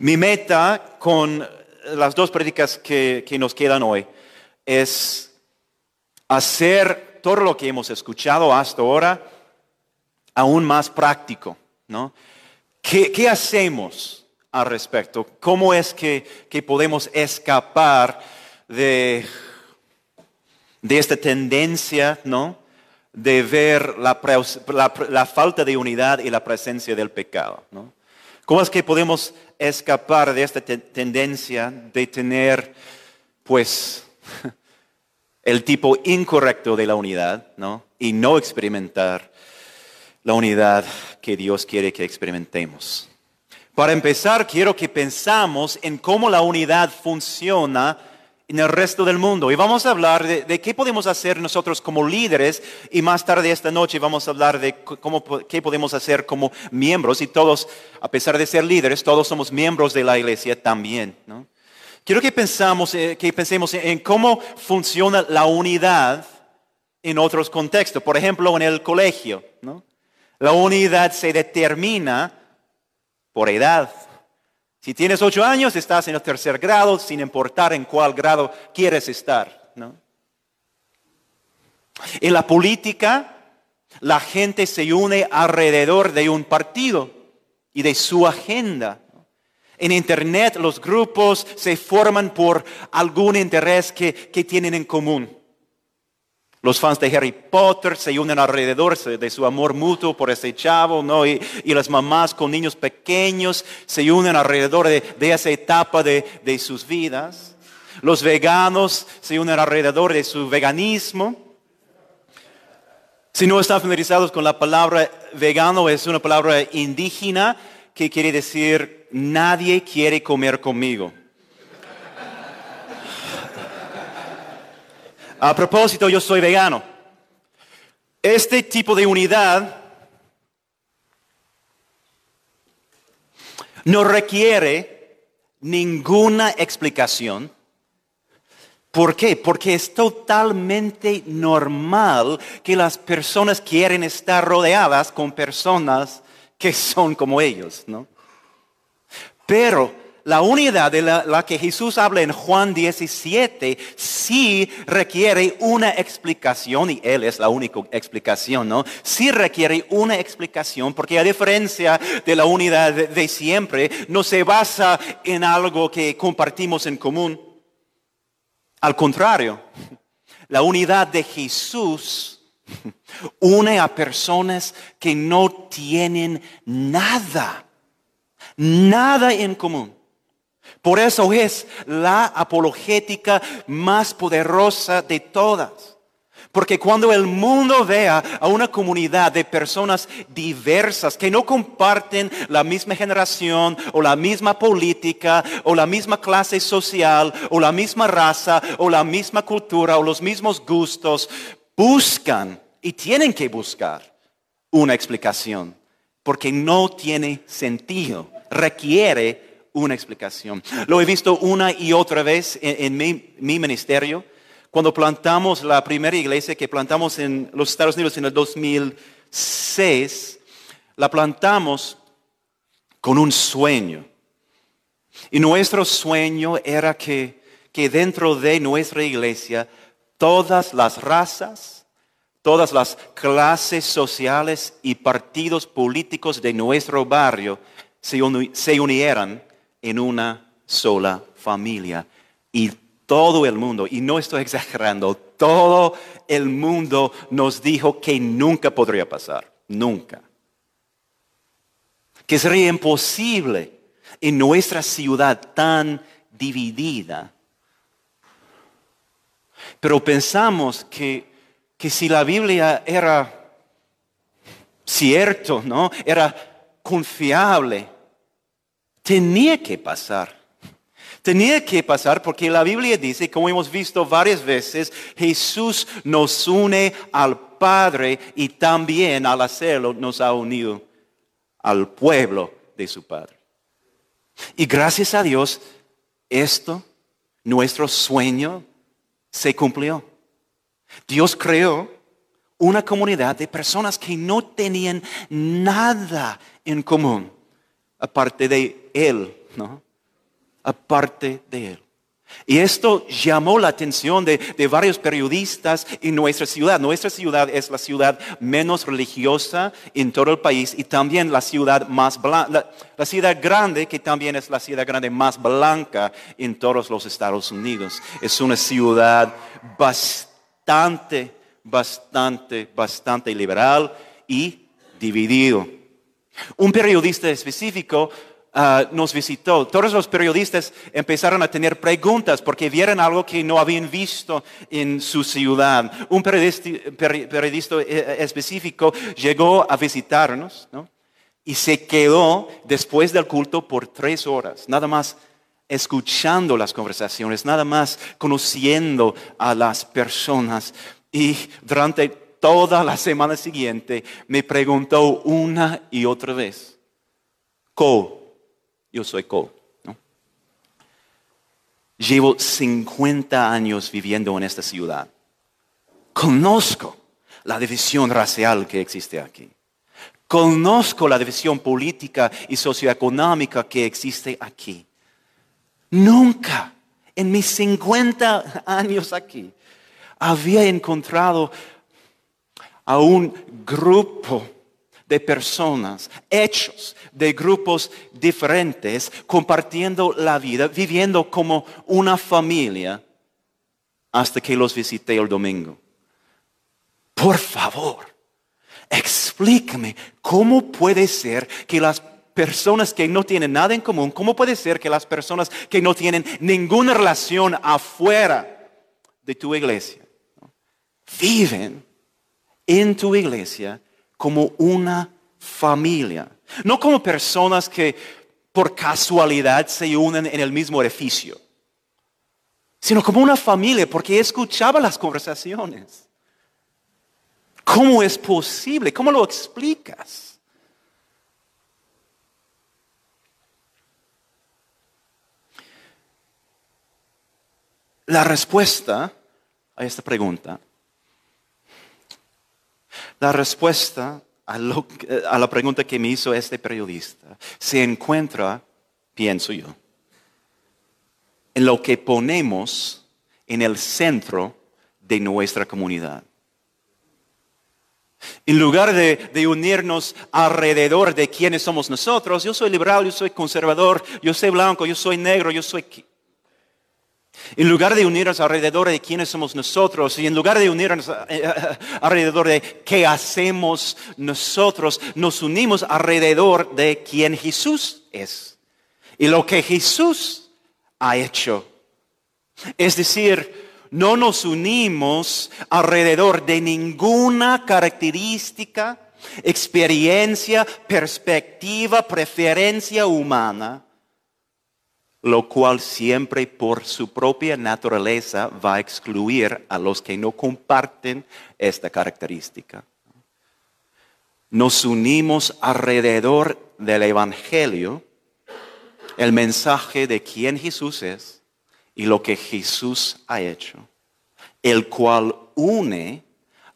Mi meta con las dos prédicas que, que nos quedan hoy es hacer todo lo que hemos escuchado hasta ahora aún más práctico, ¿no? ¿Qué, qué hacemos al respecto? ¿Cómo es que, que podemos escapar de, de esta tendencia, ¿no? De ver la, la, la, falta de unidad y la presencia del pecado, ¿no? ¿Cómo es que podemos escapar de esta te tendencia de tener, pues, el tipo incorrecto de la unidad, ¿no? Y no experimentar la unidad que Dios quiere que experimentemos. Para empezar, quiero que pensamos en cómo la unidad funciona en el resto del mundo. Y vamos a hablar de, qué podemos hacer nosotros como líderes y más tarde esta noche vamos a hablar de cómo, qué podemos hacer como miembros. Y todos, a pesar de ser líderes, todos somos miembros de la iglesia también. Quiero que, pensamos, eh, que pensemos en cómo funciona la unidad en otros contextos. Por ejemplo, en el colegio. ¿no? La unidad se determina por edad. Si tienes ocho años, estás en el tercer grado, sin importar en cuál grado quieres estar. En la política, la gente se une alrededor de un partido y de su agenda. En Internet los grupos se forman por algún interés que, que tienen en común. Los fans de Harry Potter se unen alrededor de su amor mutuo por ese chavo, ¿no? Y, las mamás con niños pequeños se unen alrededor de, esa etapa de, de, sus vidas. Los veganos se unen alrededor de su veganismo. Si no están familiarizados con la palabra vegano, es una palabra indígena que quiere decir nadie quiere comer conmigo. A propósito, yo soy vegano. Este tipo de unidad no requiere ninguna explicación. ¿Por qué? Porque es totalmente normal que las personas quieren estar rodeadas con personas que son como ellos, ¿no? Pero la unidad de la, que Jesús habla en Juan 17 sí requiere una explicación, y Él es la única explicación, ¿no? Sí requiere una explicación, porque a diferencia de la unidad de siempre, no se basa en algo que compartimos en común. Al contrario, la unidad de Jesús une a personas que no tienen nada, nada en común. Por eso es la apologética más poderosa de todas. Porque cuando el mundo vea a una comunidad de personas diversas que no comparten la misma generación o la misma política o la misma clase social o la misma raza o la misma cultura o los mismos gustos, buscan y tienen que buscar una explicación. Porque no tiene sentido. Requiere una explicación. Lo he visto una y otra vez en, mi, ministerio. Cuando plantamos la primera iglesia que plantamos en los Estados Unidos en el 2006, la plantamos con un sueño. Y nuestro sueño era que, que dentro de nuestra iglesia todas las razas, todas las clases sociales y partidos políticos de nuestro barrio se, unieran en una sola familia. Y todo el mundo, y no estoy exagerando, todo el mundo nos dijo que nunca podría pasar, nunca. Que sería imposible en nuestra ciudad tan dividida. Pero pensamos que, que si la Biblia era cierto, ¿no? Era confiable, tenía que pasar. Tenía que pasar porque la Biblia dice, como hemos visto varias veces, Jesús nos une al Padre y también al hacerlo nos ha unido al pueblo de su Padre. Y gracias a Dios, esto, nuestro sueño, se cumplió. Dios creó una comunidad de personas que no tenían nada en común aparte de Él, ¿no? aparte de Él. Y esto llamó la atención de, varios periodistas en nuestra ciudad. Nuestra ciudad es la ciudad menos religiosa en todo el país y también la ciudad más blanca, la, ciudad grande que también es la ciudad grande más blanca en todos los Estados Unidos. Es una ciudad bastante, bastante, bastante liberal y dividido. Un periodista específico Ah, nos visitó. Todos los periodistas empezaron a tener preguntas porque vieron algo que no habían visto en su ciudad. Un periodista, eh, eh, específico llegó a visitarnos y se quedó después del culto por tres horas, nada más escuchando las conversaciones, nada más conociendo a las personas. Y durante toda la semana siguiente me preguntó una y otra vez, ¿cómo? Yo soy Cole. Llevo 50 años viviendo en esta ciudad. Conozco la división racial que existe aquí. Conozco la división política y socioeconómica que existe aquí. Nunca en mis 50 años aquí había encontrado a un grupo de personas, hechos de grupos diferentes, compartiendo la vida, viviendo como una familia, hasta que los visité el domingo. Por favor, explícame cómo puede ser que las personas que no tienen nada en común, cómo puede ser que las personas que no tienen ninguna relación afuera de tu iglesia, viven en tu iglesia como una familia. No como personas que por casualidad se unen en el mismo edificio, sino como una familia porque escuchaba las conversaciones. ¿Cómo es posible? ¿Cómo lo explicas? La respuesta a esta pregunta la respuesta a, la pregunta que me hizo este periodista se encuentra, pienso yo, en lo que ponemos en el centro de nuestra comunidad. En lugar de, de, unirnos alrededor de quiénes somos nosotros, yo soy liberal, yo soy conservador, yo soy blanco, yo soy negro, yo soy en lugar de unirnos alrededor de quiénes somos nosotros y en lugar de unirnos eh, eh, alrededor de qué hacemos nosotros, nos unimos alrededor de quién Jesús es y lo que Jesús ha hecho. Es decir, no nos unimos alrededor de ninguna característica, experiencia, perspectiva, preferencia humana lo cual siempre por su propia naturaleza va a excluir a los que no comparten esta característica. Nos unimos alrededor del Evangelio, el mensaje de quién Jesús es y lo que Jesús ha hecho, el cual une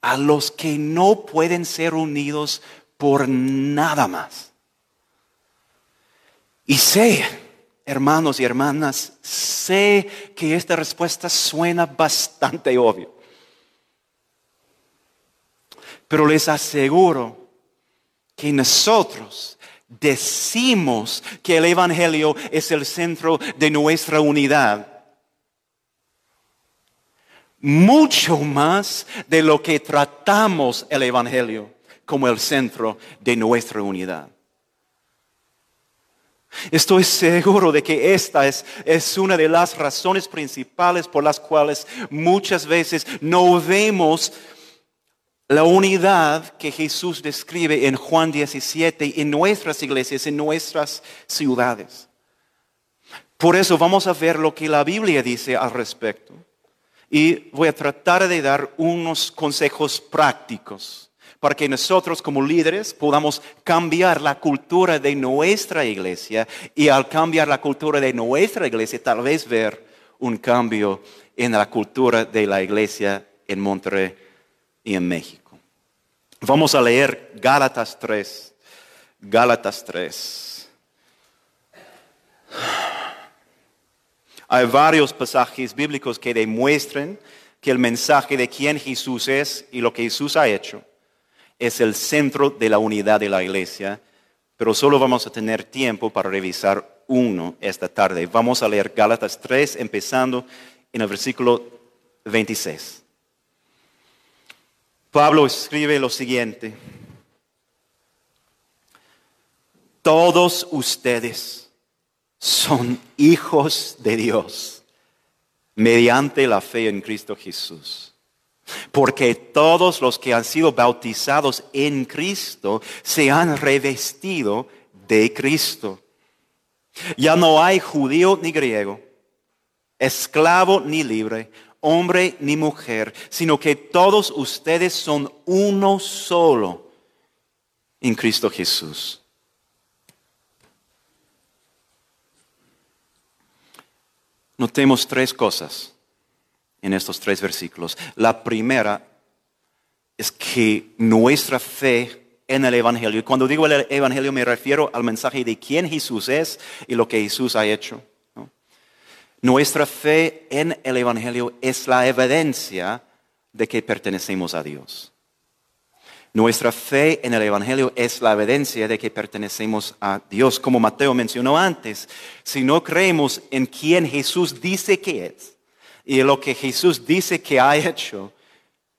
a los que no pueden ser unidos por nada más. Y sé hermanos y hermanas, sé que esta respuesta suena bastante obvia. Pero les aseguro que nosotros decimos que el Evangelio es el centro de nuestra unidad. Mucho más de lo que tratamos el Evangelio como el centro de nuestra unidad. Estoy seguro de que esta es, una de las razones principales por las cuales muchas veces no vemos la unidad que Jesús describe en Juan 17 en nuestras iglesias, en nuestras ciudades. Por eso vamos a ver lo que la Biblia dice al respecto. Y voy a tratar de dar unos consejos prácticos para que nosotros como líderes podamos cambiar la cultura de nuestra iglesia y al cambiar la cultura de nuestra iglesia tal vez ver un cambio en la cultura de la iglesia en Monterrey y en México. Vamos a leer Gálatas 3. Gálatas 3. Hay varios pasajes bíblicos que demuestran que el mensaje de quién Jesús es y lo que Jesús ha hecho es el centro de la unidad de la iglesia, pero solo vamos a tener tiempo para revisar uno esta tarde. Vamos a leer Gálatas 3, empezando en el versículo 26. Pablo escribe lo siguiente. Todos ustedes son hijos de Dios mediante la fe en Cristo Jesús. Porque todos los que han sido bautizados en Cristo se han revestido de Cristo. Ya no hay judío ni griego, esclavo ni libre, hombre ni mujer, sino que todos ustedes son uno solo en Cristo Jesús. Notemos tres cosas en estos tres versículos. La primera es que nuestra fe en el Evangelio, y cuando digo el Evangelio me refiero al mensaje de quién Jesús es y lo que Jesús ha hecho. Nuestra fe en el Evangelio es la evidencia de que pertenecemos a Dios. Nuestra fe en el Evangelio es la evidencia de que pertenecemos a Dios, como Mateo mencionó antes. Si no creemos en quien Jesús dice que es y lo que Jesús dice que ha hecho,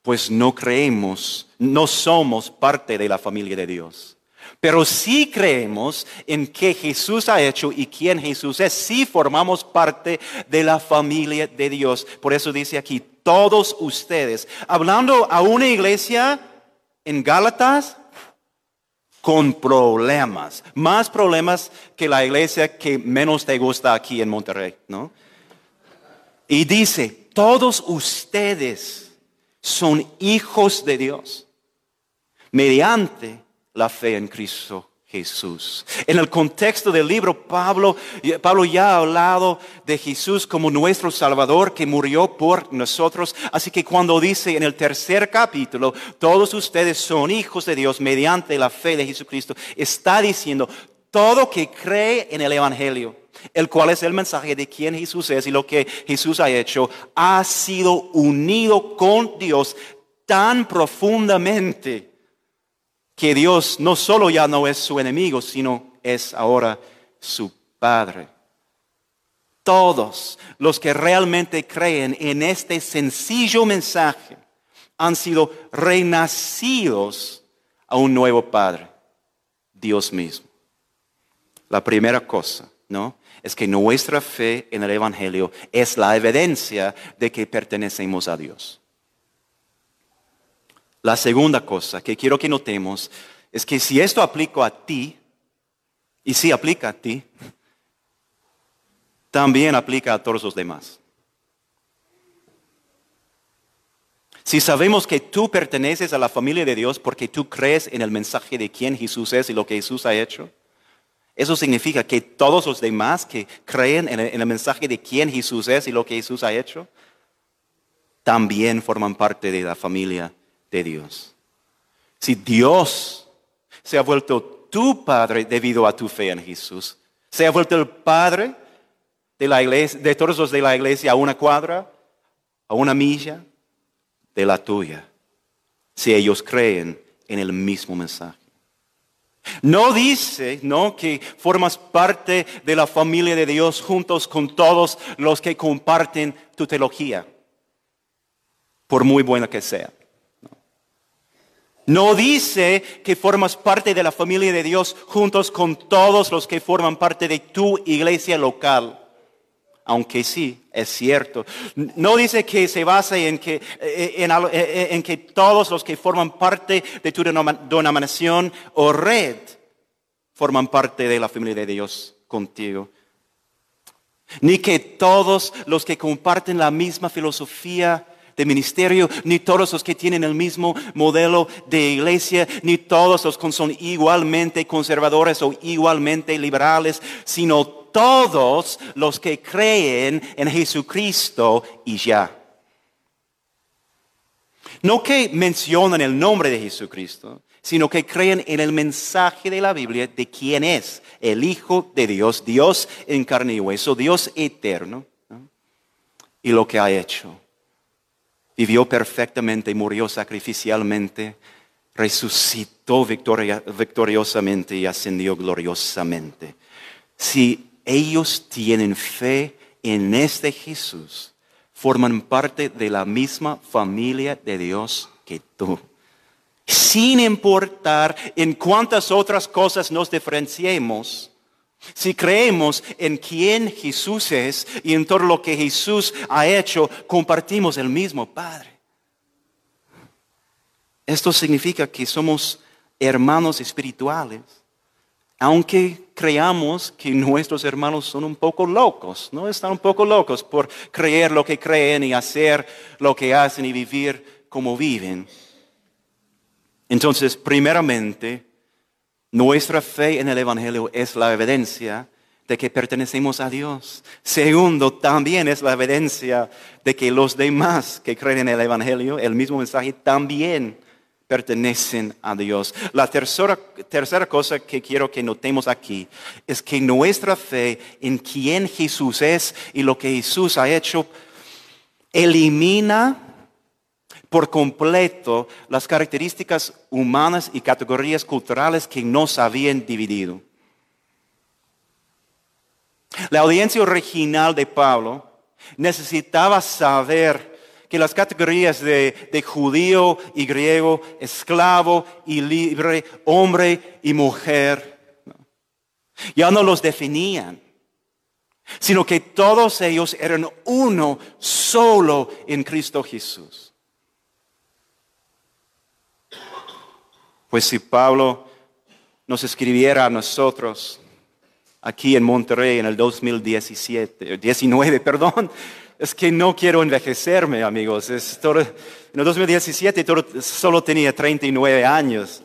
pues no creemos, no somos parte de la familia de Dios. Pero si creemos en que Jesús ha hecho y quién Jesús es, sí formamos parte de la familia de Dios. Por eso dice aquí, todos ustedes, hablando a una iglesia en Gálatas con problemas, más problemas que la iglesia que menos te gusta aquí en Monterrey, ¿no? Y dice, todos ustedes son hijos de Dios mediante la fe en Cristo Jesús. En el contexto del libro, Pablo, Pablo ya ha hablado de Jesús como nuestro Salvador que murió por nosotros. Así que cuando dice en el tercer capítulo, todos ustedes son hijos de Dios mediante la fe de Jesucristo, está diciendo todo que cree en el Evangelio, el cual es el mensaje de quién Jesús es y lo que Jesús ha hecho, ha sido unido con Dios tan profundamente que Dios no solo ya no es su enemigo, sino es ahora su Padre. Todos los que realmente creen en este sencillo mensaje han sido renacidos a un nuevo Padre, Dios mismo. La primera cosa, ¿no? Es que nuestra fe en el Evangelio es la evidencia de que pertenecemos a Dios. La segunda cosa que quiero que notemos es que si esto aplica a ti, y si aplica a ti, también aplica a todos los demás. Si sabemos que tú perteneces a la familia de Dios porque tú crees en el mensaje de quién Jesús es y lo que Jesús ha hecho, eso significa que todos los demás que creen en el, mensaje de quién Jesús es y lo que Jesús ha hecho, también forman parte de la familia de Dios. Si Dios se ha vuelto tu Padre debido a tu fe en Jesús, se ha vuelto el Padre de, de todos los de la iglesia a una cuadra, a una milla de la tuya, si ellos creen en el mismo mensaje. No dice, no, que formas parte de la familia de Dios juntos con todos los que comparten tu teología, por muy buena que sea. No dice que formas parte de la familia de Dios juntos con todos los que forman parte de tu iglesia local. Aunque sí, es cierto. No dice que se basa en que, eh, en, eh, en que todos los que forman parte de tu denominación o red forman parte de la familia de Dios contigo. Ni que todos los que comparten la misma filosofía de ministerio, ni todos los que tienen el mismo modelo de iglesia, ni todos los que son igualmente conservadores o igualmente liberales, sino todos los que creen en Jesucristo y ya. No que mencionan el nombre de Jesucristo, sino que creen en el mensaje de la Biblia de quién es el Hijo de Dios, Dios en carne y hueso, Dios eterno y lo que ha hecho. Vivió perfectamente, murió sacrificialmente, resucitó victoriosamente y ascendió gloriosamente. Si ellos tienen fe en este Jesús, forman parte de la misma familia de Dios que tú. Sin importar en cuántas otras cosas nos diferenciemos, si creemos en quién Jesús es y en todo lo que Jesús ha hecho, compartimos el mismo Padre. Esto significa que somos hermanos espirituales, aunque creamos que nuestros hermanos son un poco locos, ¿no? Están un poco locos por creer lo que creen y hacer lo que hacen y vivir como viven. Entonces, primeramente, nuestra fe en el Evangelio es la evidencia de que pertenecemos a Dios. Segundo, también es la evidencia de que los demás que creen en el Evangelio, el mismo mensaje, también pertenecen a Dios. La tercera, tercera cosa que quiero que notemos aquí es que nuestra fe en quién Jesús es y lo que Jesús ha hecho elimina por completo las características humanas y categorías culturales que nos habían dividido. La audiencia original de Pablo necesitaba saber que las categorías de, judío y griego, esclavo y libre, hombre y mujer, ya no los definían, sino que todos ellos eran uno solo en Cristo Jesús. Pues si Pablo nos escribiera a nosotros aquí en Monterrey en el 2017, 19, perdón, es que no quiero envejecerme, amigos. En el 2017 solo tenía 39 años.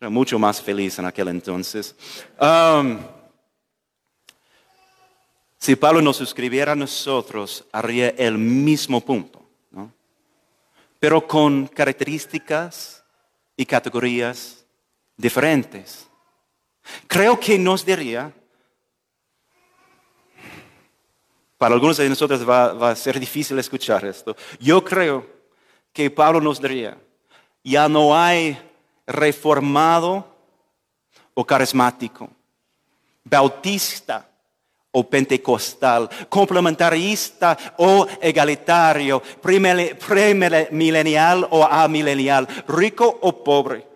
Era mucho más feliz en aquel entonces. Um, si Pablo nos escribiera a nosotros, haría el mismo punto, ¿no? pero con características y categorías diferentes. Creo que nos diría, para algunos de nosotros va, a ser difícil escuchar esto, yo creo que Pablo nos diría, ya no hay reformado o carismático, bautista o pentecostal, complementarista o egalitario, premilenial o amilenial, rico o pobre,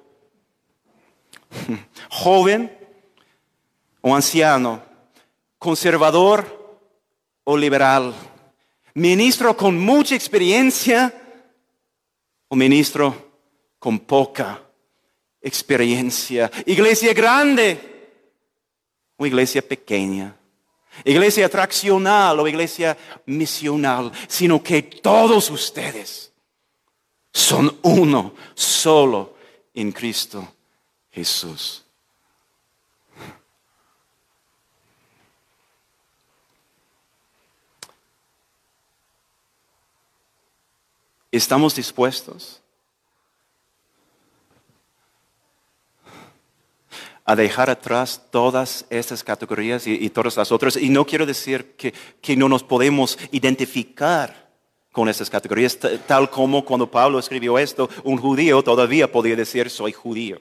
joven o anciano, conservador o liberal, ministro con mucha experiencia o ministro con poca experiencia, iglesia grande o iglesia pequeña. Iglesia atraccional o iglesia misional, sino que todos ustedes son uno solo en Cristo Jesús. ¿Estamos dispuestos a dejar atrás todas estas categorías y, todas las otras. Y no quiero decir que, no nos podemos identificar con estas categorías, tal como cuando Pablo escribió esto, un judío todavía podía decir soy judío.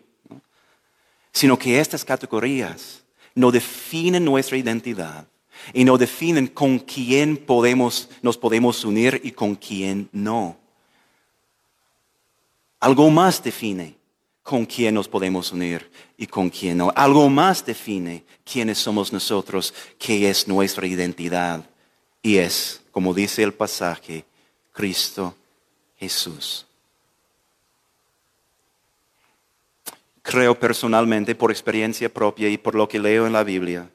Sino que estas categorías no definen nuestra identidad y no definen con quién podemos, nos podemos unir y con quién no. Algo más define con quién nos podemos unir y con quién no. Algo más define quiénes somos nosotros, qué es nuestra identidad. Y es, como dice el pasaje, Cristo Jesús. Creo personalmente, por experiencia propia y por lo que leo en la Biblia,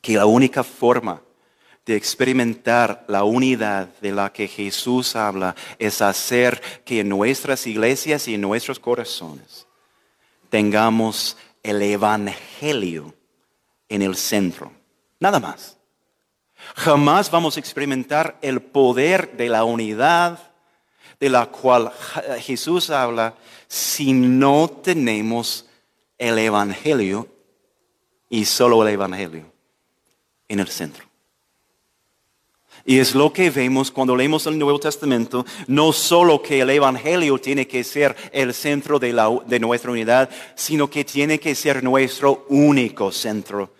que la única forma de experimentar la unidad de la que Jesús habla es hacer que en nuestras iglesias y en nuestros corazones tengamos el Evangelio en el centro. Nada más. Jamás vamos a experimentar el poder de la unidad de la cual Jesús habla si no tenemos el Evangelio y solo el Evangelio en el centro. Y es lo que vemos cuando leemos el Nuevo Testamento, no solo que el Evangelio tiene que ser el centro de, nuestra unidad, sino que tiene que ser nuestro único centro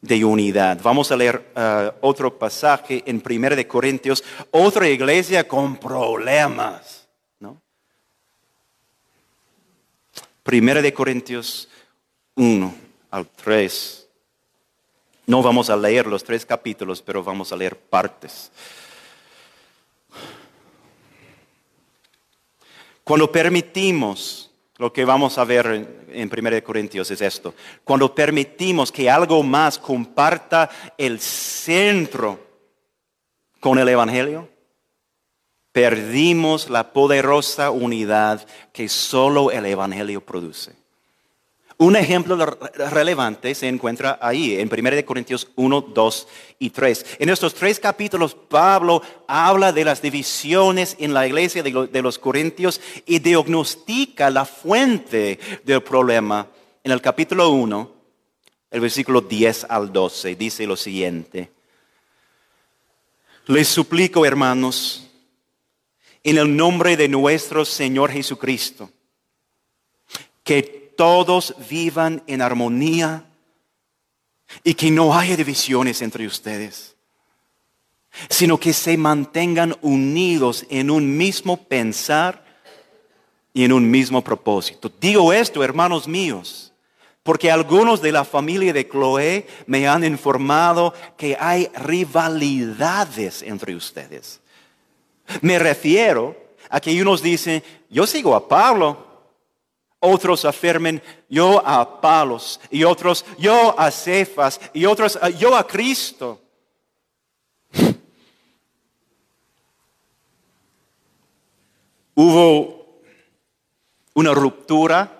de unidad. Vamos a leer uh, otro pasaje en 1 de Corintios, otra iglesia con problemas. ¿no? 1 de Corintios 1 al 3. No vamos a leer los tres capítulos, pero vamos a leer partes. Cuando permitimos, lo que vamos a ver en 1 Corintios es esto, cuando permitimos que algo más comparta el centro con el Evangelio, perdimos la poderosa unidad que solo el Evangelio produce. Un ejemplo relevante se encuentra ahí, en 1 Corintios 1, 2 y 3. En estos tres capítulos, Pablo habla de las divisiones en la iglesia de los Corintios y diagnostica la fuente del problema. En el capítulo 1, el versículo 10 al 12, dice lo siguiente. Les suplico, hermanos, en el nombre de nuestro Señor Jesucristo, que todos vivan en armonía y que no haya divisiones entre ustedes, sino que se mantengan unidos en un mismo pensar y en un mismo propósito. Digo esto, hermanos míos, porque algunos de la familia de Chloe me han informado que hay rivalidades entre ustedes. Me refiero a que unos dicen, yo sigo a Pablo, otros afirmen, yo a Apolos, y otros, yo a Cefas, y otros, yo a Cristo. Hubo una ruptura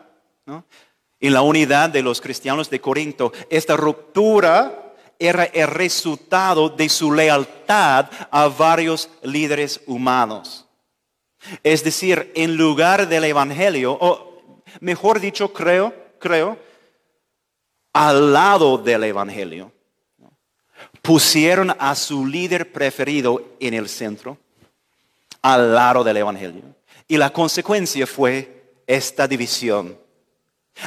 en la unidad de los cristianos de Corinto. Esta ruptura era el resultado de su lealtad a varios líderes humanos. Es decir, en lugar del Evangelio, mejor dicho, creo, creo, al lado del Evangelio. Pusieron a su líder preferido en el centro, al lado del Evangelio. Y la consecuencia fue esta división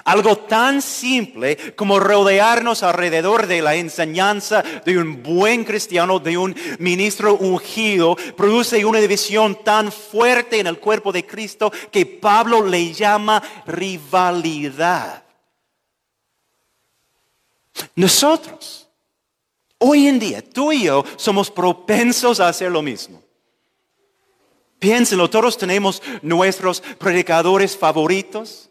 algo tan simple como rodearnos alrededor de la enseñanza de un buen cristiano, de un ministro ungido, produce una división tan fuerte en el cuerpo de Cristo que Pablo le llama rivalidad. Nosotros, hoy en día, tú y yo somos propensos a hacer lo mismo. Piénsenlo, todos tenemos nuestros predicadores favoritos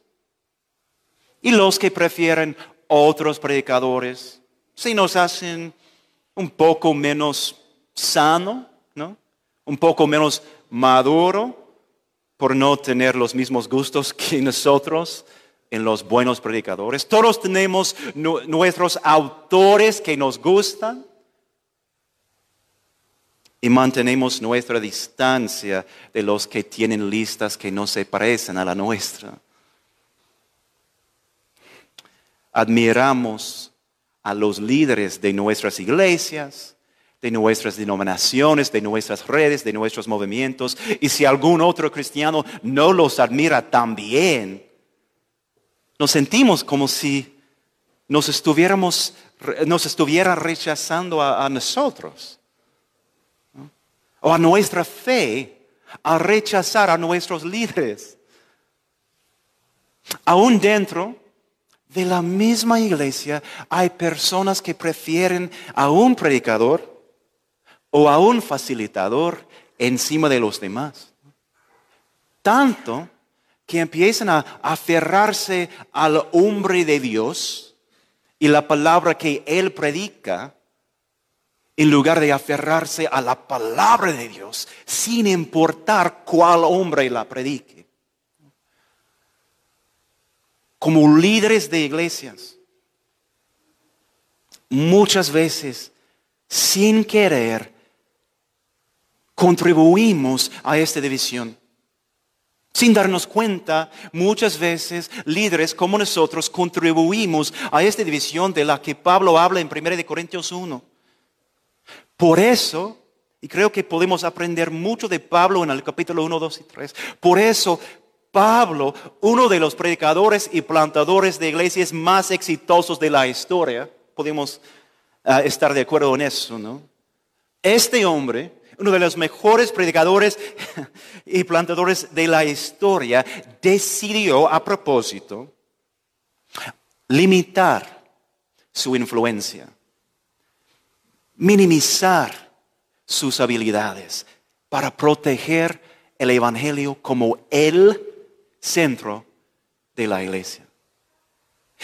y los que prefieren otros predicadores, si nos hacen un poco menos sano, ¿no? un poco menos maduro, por no tener los mismos gustos que nosotros en los buenos predicadores. Todos tenemos nuestros autores que nos gustan y mantenemos nuestra distancia de los que tienen listas que no se parecen a la nuestra. Admiramos a los líderes de nuestras iglesias, de nuestras denominaciones, de nuestras redes, de nuestros movimientos. Y si algún otro cristiano no los admira también, nos sentimos como si nos estuviéramos, nos estuviera rechazando a, nosotros. O a nuestra fe, a rechazar a nuestros líderes. Aún dentro de la misma iglesia hay personas que prefieren a un predicador o a un facilitador encima de los demás. Tanto que empiezan a aferrarse al hombre de Dios y la palabra que él predica en lugar de aferrarse a la palabra de Dios sin importar cuál hombre la predique como líderes de iglesias, muchas veces, sin querer, contribuimos a esta división. Sin darnos cuenta, muchas veces líderes como nosotros contribuimos a esta división de la que Pablo habla en 1 Corintios 1. Por eso Y creo que podemos aprender mucho de Pablo en el capítulo 1, 2 y 3. Por eso, Pablo, uno de los predicadores y plantadores de iglesias más exitosos de la historia, podemos ah, estar de acuerdo en eso, ¿no? Este hombre, uno de los mejores predicadores y plantadores de la historia, decidió a propósito limitar su influencia, minimizar sus habilidades para proteger el Evangelio como el centro de la iglesia.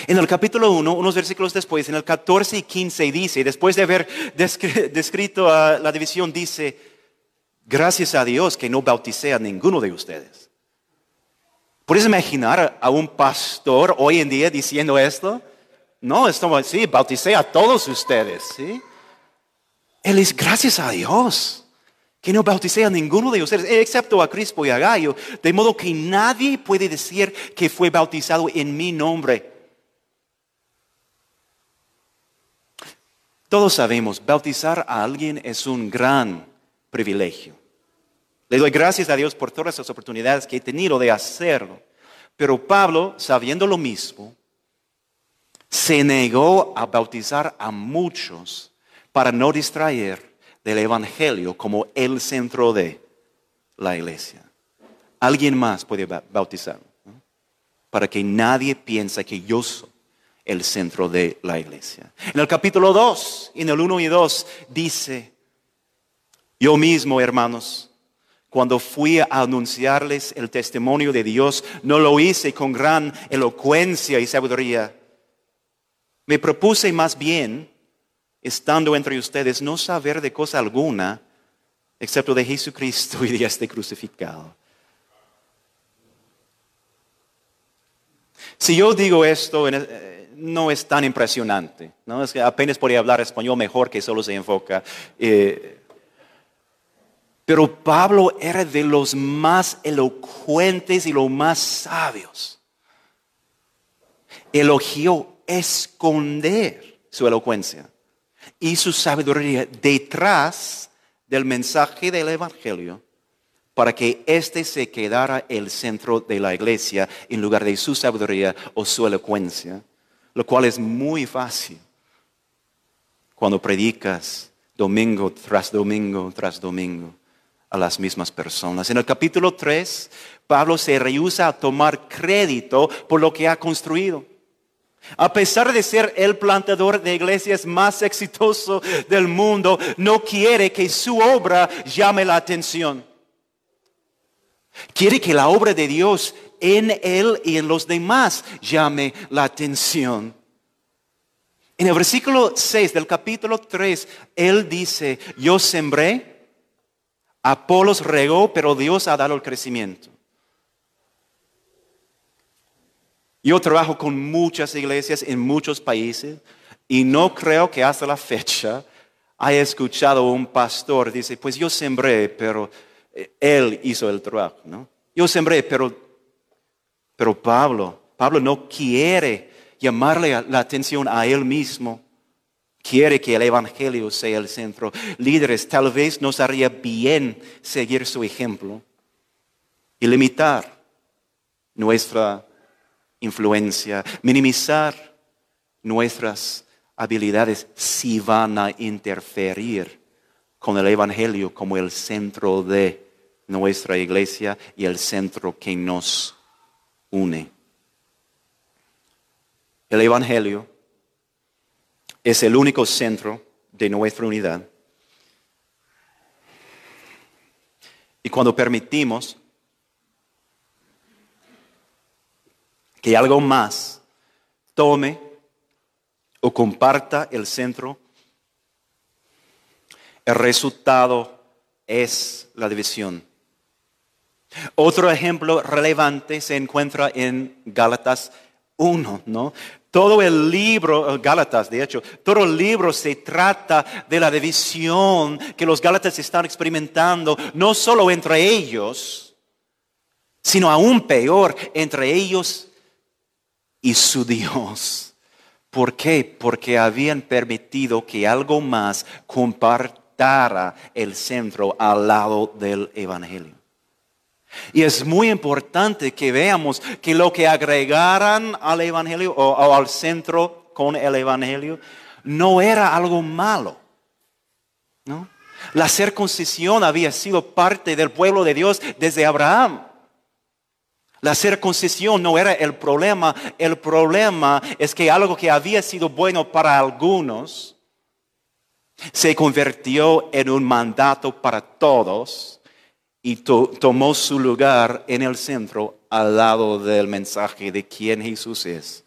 En el capítulo 1, unos versículos después, en el 14 y 15 dice, después de haber descrito la división, dice, gracias a Dios que no bauticé a ninguno de ustedes. ¿Puedes imaginar a un pastor hoy en día diciendo esto? No, estamos, sí, bauticé a todos ustedes, ¿sí? Él es gracias a Dios que no bauticé a ninguno de ustedes, excepto a Crispo y a Gallo, de modo que nadie puede decir que fue bautizado en mi nombre. Todos sabemos, bautizar a alguien es un gran privilegio. Le doy gracias a Dios por todas las oportunidades que he tenido de hacerlo. Pero Pablo, sabiendo lo mismo, se negó a bautizar a muchos para no distraer del Evangelio como el centro de la iglesia. Alguien más puede bautizar, para que nadie piense que yo soy el centro de la iglesia. En el capítulo 2, en el 1 y 2, dice, yo mismo, hermanos, cuando fui a anunciarles el testimonio de Dios, no lo hice con gran elocuencia y sabiduría. Me propuse más bien estando entre ustedes, no saber de cosa alguna, excepto de Jesucristo y de este crucificado. Si yo digo esto, eh, no es tan impresionante, ¿no? Es que apenas podría hablar español mejor que solo se enfoca. Eh, pero Pablo era de los más elocuentes y los más sabios. Elogió esconder su elocuencia y su sabiduría detrás del mensaje del Evangelio para que éste se quedara el centro de la iglesia en lugar de su sabiduría o su elocuencia, lo cual es muy fácil cuando predicas domingo tras domingo tras domingo a las mismas personas. En el capítulo 3, Pablo se rehúsa a tomar crédito por lo que ha construido. A pesar de ser el plantador de iglesias más exitoso del mundo, no quiere que su obra llame la atención. Quiere que la obra de Dios en él y en los demás llame la atención. En el versículo 6 del capítulo 3, él dice, yo sembré, Apolos regó, pero Dios ha dado el crecimiento. Yo trabajo con muchas iglesias en muchos países y no creo que hasta la fecha haya escuchado un pastor dice, pues yo sembré, pero eh, él hizo el trabajo, ¿no? Yo sembré, pero, pero Pablo, Pablo no quiere llamarle la atención a él mismo. Quiere que el Evangelio sea el centro. Líderes, tal vez nos haría bien seguir su ejemplo y limitar nuestra influencia, minimizar nuestras habilidades si van a interferir con el Evangelio como el centro de nuestra iglesia y el centro que nos une. El Evangelio es el único centro de nuestra unidad. Y cuando permitimos que algo más tome o comparta el centro, el resultado es la división. Otro ejemplo relevante se encuentra en Gálatas 1, ¿no? Todo el libro, Gálatas de hecho, todo el libro se trata de la división que los Gálatas están experimentando, no solo entre ellos, sino aún peor, entre ellos y su Dios. ¿Por qué? Porque habían permitido que algo más apartara el centro al lado del Evangelio. Y es muy importante que veamos que lo que agregaran al Evangelio o, al centro con el Evangelio no era algo malo. ¿no? La circuncisión había sido parte del pueblo de Dios desde Abraham. La circuncisión no era el problema, el problema es que algo que había sido bueno para algunos se convirtió en un mandato para todos y tomó su lugar en el centro al lado del mensaje de quién Jesús es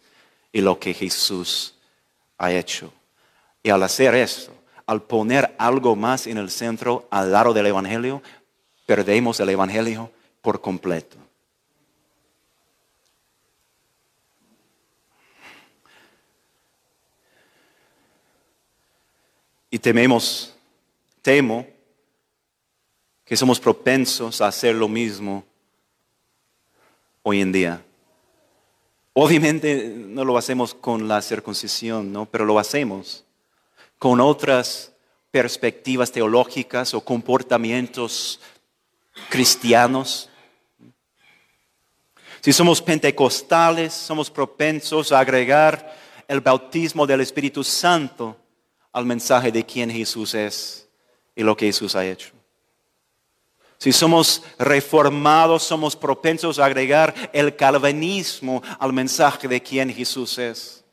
y lo que Jesús ha hecho. Y al hacer esto, al poner algo más en el centro al lado del Evangelio, perdemos el Evangelio por completo. Y tememos, temo que somos propensos a hacer lo mismo hoy en día. Obviamente no lo hacemos con la circuncisión, ¿no? pero lo hacemos con otras perspectivas teológicas o comportamientos cristianos. Si somos pentecostales, somos propensos a agregar el bautismo del Espíritu Santo al mensaje de quién Jesús es y lo que Jesús ha hecho. Si somos reformados, somos propensos a agregar el calvinismo al mensaje de quién Jesús es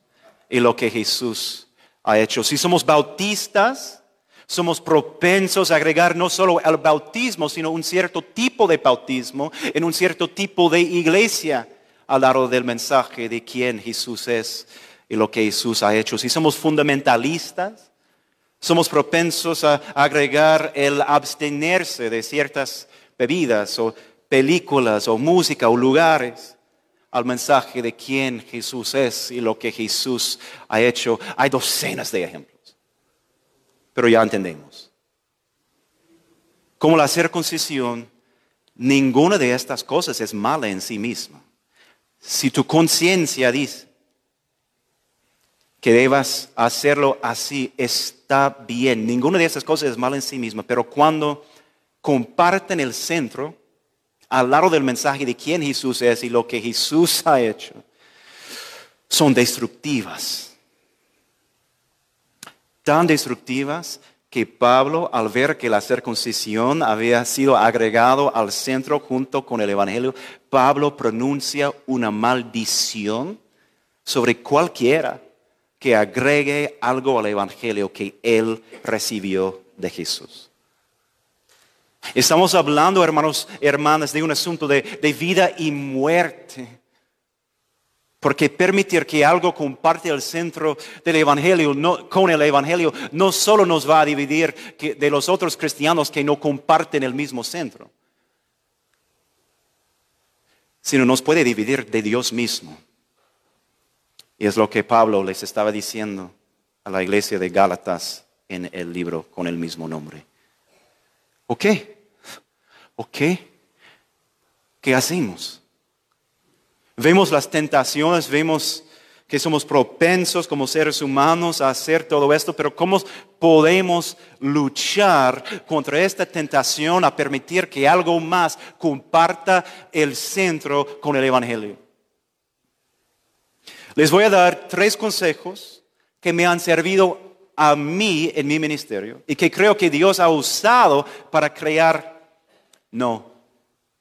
y lo que Jesús ha hecho. Si somos bautistas, somos propensos a agregar no solo el bautismo, sino un cierto tipo de bautismo en un cierto tipo de iglesia al lado del mensaje de quién Jesús es y lo que Jesús ha hecho. Si somos fundamentalistas, somos propensos a agregar el abstenerse de ciertas bebidas o películas o música o lugares al mensaje de quién Jesús es y lo que Jesús ha hecho. Hay docenas de ejemplos, pero ya entendemos. Como la circuncisión, ninguna de estas cosas es mala en sí misma. Si tu conciencia dice, que debas hacerlo así, está bien. Ninguna de esas cosas es mala en sí misma, pero cuando comparten el centro al lado del mensaje de quién Jesús es y lo que Jesús ha hecho, son destructivas. Tan destructivas que Pablo, al ver que la circuncisión había sido agregado al centro junto con el Evangelio, Pablo pronuncia una maldición sobre cualquiera que agregue algo al Evangelio que él recibió de Jesús. Estamos hablando, hermanos, hermanas, de un asunto de, vida y muerte. Porque permitir que algo comparte el centro del Evangelio con el Evangelio no solo nos va a dividir de los otros cristianos que no comparten el mismo centro, sino nos puede dividir de Dios mismo. Y es lo que Pablo les estaba diciendo a la iglesia de Gálatas en el libro con el mismo nombre. ¿Ok? ¿Ok? ¿Qué hacemos? Vemos las tentaciones, vemos que somos propensos como seres humanos a hacer todo esto, pero ¿cómo podemos luchar contra esta tentación a permitir que algo más comparta el centro con el Evangelio? Les voy a dar tres consejos que me han servido a mí en mi ministerio y que creo que Dios ha usado para crear. No,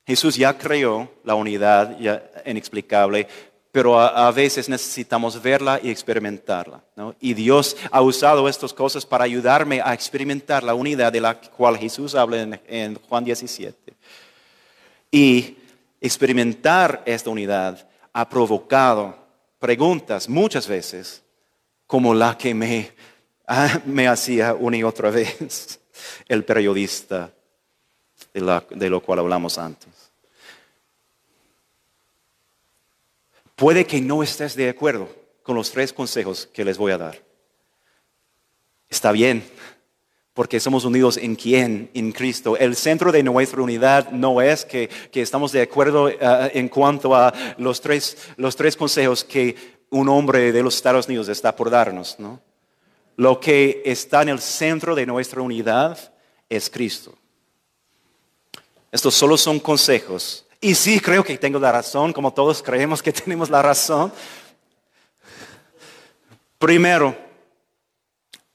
Jesús ya creó la unidad ya inexplicable, pero a, veces necesitamos verla y experimentarla. Y Dios ha usado estas cosas para ayudarme a experimentar la unidad de la cual Jesús habla en, en Juan 17. Y experimentar esta unidad ha provocado preguntas muchas veces como la que me, ah, me hacía una y otra vez el periodista de, de lo cual hablamos antes. Puede que no estés de acuerdo con los tres consejos que les voy a dar. Está bien, porque somos unidos en quién, en Cristo. El centro de nuestra unidad no es que, estamos de acuerdo eh, en cuanto a los tres, los tres consejos que un hombre de los Estados Unidos está por darnos, ¿no? Lo que está en el centro de nuestra unidad es Cristo. Estos solo son consejos. Y sí, creo que tengo la razón, como todos creemos que tenemos la razón. Primero,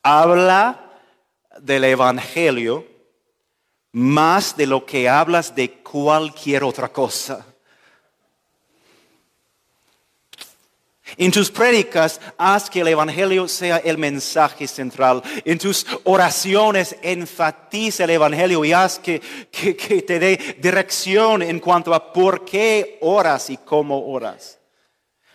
habla del Evangelio más de lo que hablas de cualquier otra cosa. En tus prédicas, haz que el Evangelio sea el mensaje central. En tus oraciones, enfatiza el Evangelio y haz que, que te dé dirección en cuanto a por qué oras y cómo oras.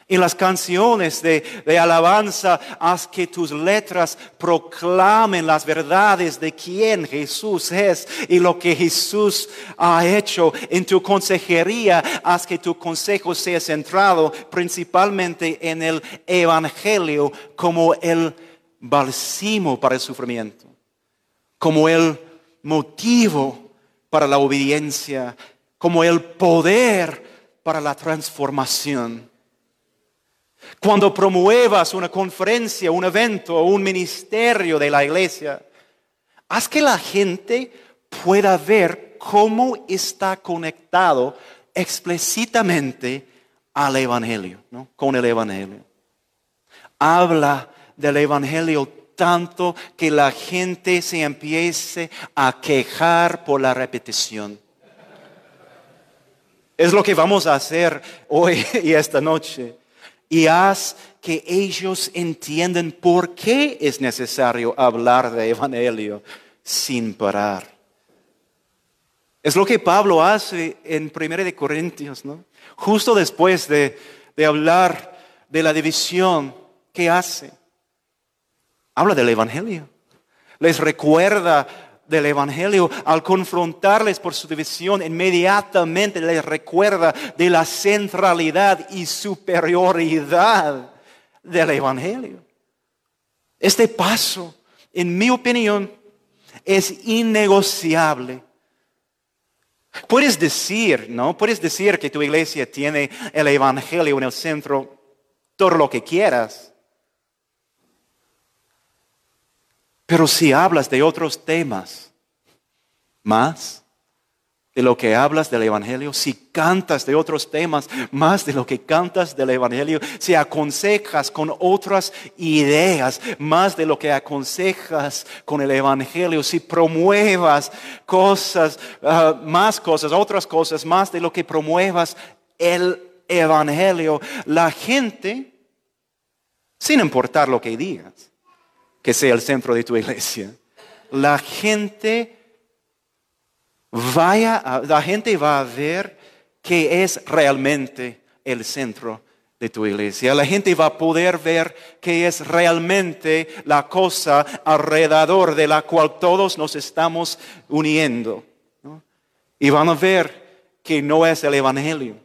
En las canciones de, alabanza, haz que tus letras proclamen las verdades de quién Jesús es y lo que Jesús ha hecho. En tu consejería, haz que tu consejo sea centrado principalmente en el Evangelio como el balsimo para el sufrimiento, como el motivo para la obediencia, como el poder para la transformación. Cuando promuevas una conferencia, un evento o un ministerio de la iglesia, haz que la gente pueda ver cómo está conectado explícitamente al Evangelio, ¿no? con el Evangelio. Habla del Evangelio tanto que la gente se empiece a quejar por la repetición. Es lo que vamos a hacer hoy y esta noche y haz que ellos entiendan por qué es necesario hablar de Evangelio sin parar. Es lo que Pablo hace en 1 Corintios, ¿no? Justo después de, de hablar de la división, ¿qué hace? Habla del Evangelio. Les recuerda del Evangelio, al confrontarles por su división, inmediatamente les recuerda de la centralidad y superioridad del Evangelio. Este paso, en mi opinión, es innegociable. Puedes decir, ¿no? Puedes decir que tu iglesia tiene el Evangelio en el centro, todo lo que quieras. Pero si hablas de otros temas, más de lo que hablas del Evangelio, si cantas de otros temas, más de lo que cantas del Evangelio, si aconsejas con otras ideas, más de lo que aconsejas con el Evangelio, si promuevas cosas, ah, más cosas, otras cosas, más de lo que promuevas el Evangelio, la gente, sin importar lo que digas, que sea el centro de tu iglesia. La gente vaya, la gente va a ver que es realmente el centro de tu iglesia. La gente va a poder ver que es realmente la cosa alrededor de la cual todos nos estamos uniendo. Y van a ver que no es el Evangelio.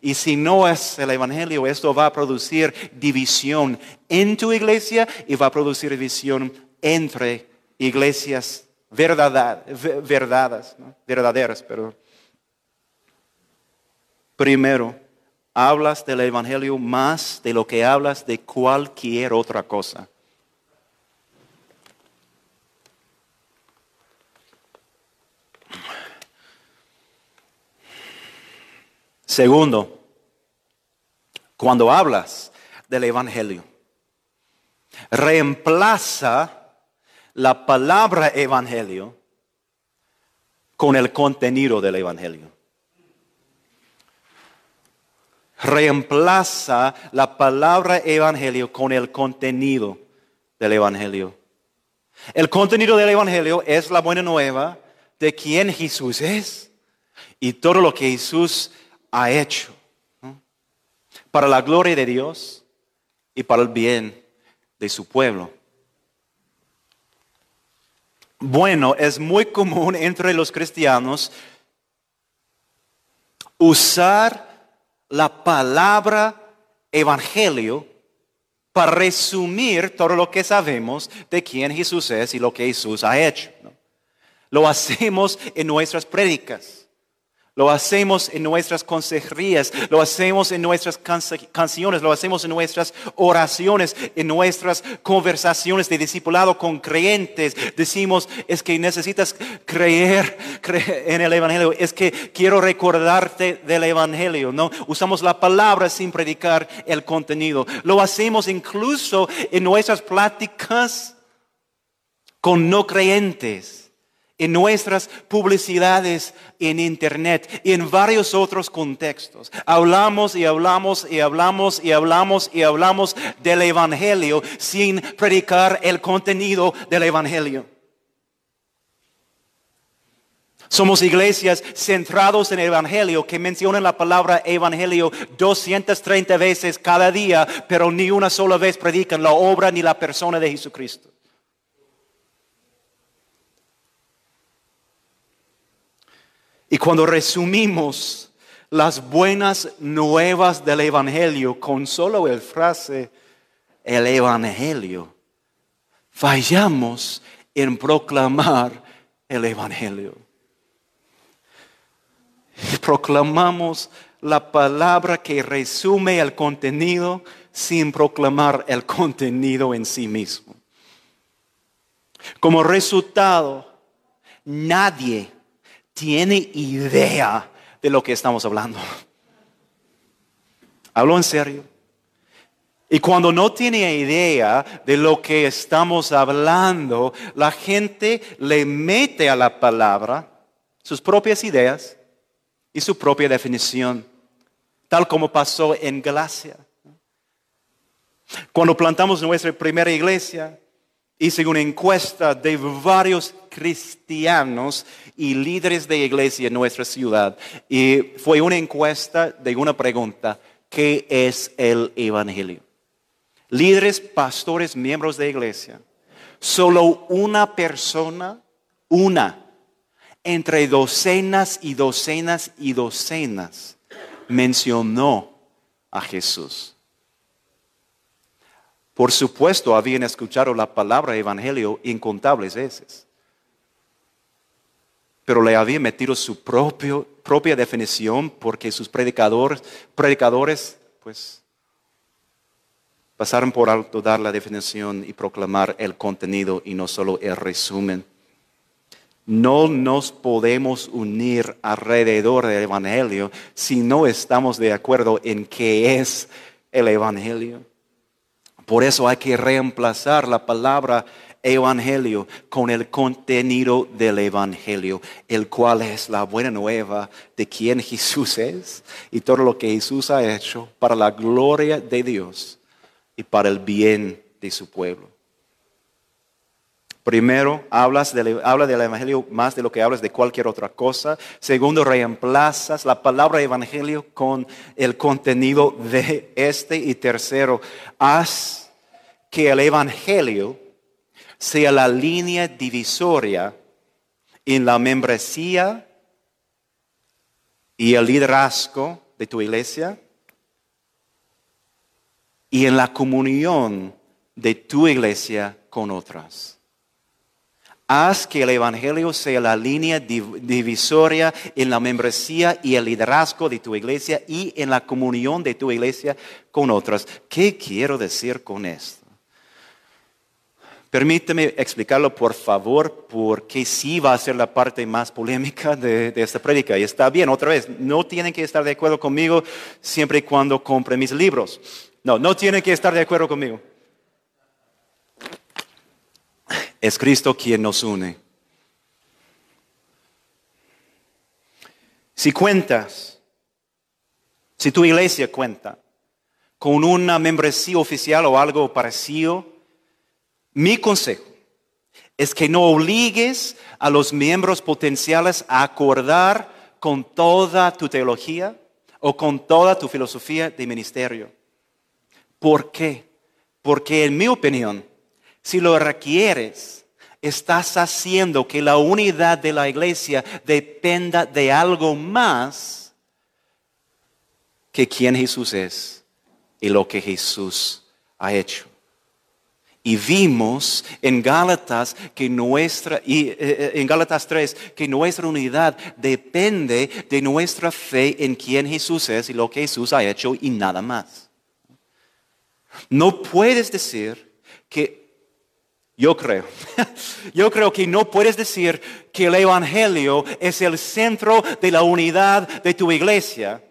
Y si no es el Evangelio, esto va a producir división en tu iglesia y va a producir división entre iglesias verdaderas. Pero Primero, hablas del Evangelio más de lo que hablas de cualquier otra cosa. Segundo, cuando hablas del Evangelio, reemplaza la palabra Evangelio con el contenido del Evangelio. Reemplaza la palabra Evangelio con el contenido del Evangelio. El contenido del Evangelio es la buena nueva de quién Jesús es y todo lo que Jesús ha hecho para la gloria de Dios y para el bien de su pueblo. Bueno, es muy común entre los cristianos usar la palabra evangelio para resumir todo lo que sabemos de quién Jesús es y lo que Jesús ha hecho. Lo hacemos en nuestras prédicas. Lo hacemos en nuestras consejerías, lo hacemos en nuestras canciones, lo hacemos en nuestras oraciones, en nuestras conversaciones de discipulado con creyentes. Decimos, es que necesitas creer, en el Evangelio, es que quiero recordarte del Evangelio. No, usamos la palabra sin predicar el contenido. Lo hacemos incluso en nuestras pláticas con no creyentes en nuestras publicidades en Internet y en varios otros contextos. Hablamos y hablamos y hablamos y hablamos y hablamos del Evangelio sin predicar el contenido del Evangelio. Somos iglesias centrados en el Evangelio que mencionan la palabra Evangelio 230 veces cada día, pero ni una sola vez predican la obra ni la persona de Jesucristo. Y cuando resumimos las buenas nuevas del Evangelio con solo el frase, el Evangelio, fallamos en proclamar el Evangelio. proclamamos la palabra que resume el contenido sin proclamar el contenido en sí mismo. Como resultado, nadie tiene idea de lo que estamos hablando. Hablo en serio. Y cuando no tiene idea de lo que estamos hablando, la gente le mete a la palabra sus propias ideas y su propia definición, tal como pasó en Galacia. Cuando plantamos nuestra primera iglesia, hice una encuesta de varios cristianos y líderes de iglesia en nuestra ciudad. Y fue una encuesta de una pregunta, ¿qué es el Evangelio? Líderes, pastores, miembros de iglesia. Solo una persona, una, entre docenas y docenas y docenas, mencionó a Jesús. Por supuesto, habían escuchado la palabra evangelio incontables veces, pero le habían metido su propia definición porque sus predicadores, predicadores, pues, pasaron por alto dar la definición y proclamar el contenido y no solo el resumen. No nos podemos unir alrededor del Evangelio si no estamos de acuerdo en qué es el Evangelio. Por eso hay que reemplazar la palabra evangelio con el contenido del evangelio, el cual es la buena nueva de quién Jesús es y todo lo que Jesús ha hecho para la gloria de Dios y para el bien de su pueblo. Primero, hablas habla del Evangelio más de lo que hablas de cualquier otra cosa. Segundo, reemplazas la palabra Evangelio con el contenido de este. Y tercero, haz que el Evangelio sea la línea divisoria en la membresía y el liderazgo de tu iglesia y en la comunión de tu iglesia con otras. Haz que el Evangelio sea la línea divisoria en la membresía y el liderazgo de tu iglesia y en la comunión de tu iglesia con otras. ¿Qué quiero decir con esto? Permíteme explicarlo, por favor, porque sí va a ser la parte más polémica de, esta prédica. Y está bien, otra vez, no tienen que estar de acuerdo conmigo siempre y cuando compren mis libros. No, no tienen que estar de acuerdo conmigo. Es Cristo quien nos une. Si cuentas, si tu iglesia cuenta con una membresía oficial o algo parecido, mi consejo es que no obligues a los miembros potenciales a acordar con toda tu teología o con toda tu filosofía de ministerio. ¿Por qué? Porque en mi opinión, si lo requieres, estás haciendo que la unidad de la iglesia dependa de algo más que quién Jesús es y lo que Jesús ha hecho. Y vimos en Gálatas que nuestra, y, eh, eh, en Gálatas 3 que nuestra unidad depende de nuestra fe en quién Jesús es y lo que Jesús ha hecho y nada más. No puedes decir que, yo creo, yo creo que no puedes decir que el Evangelio es el centro de la unidad de tu iglesia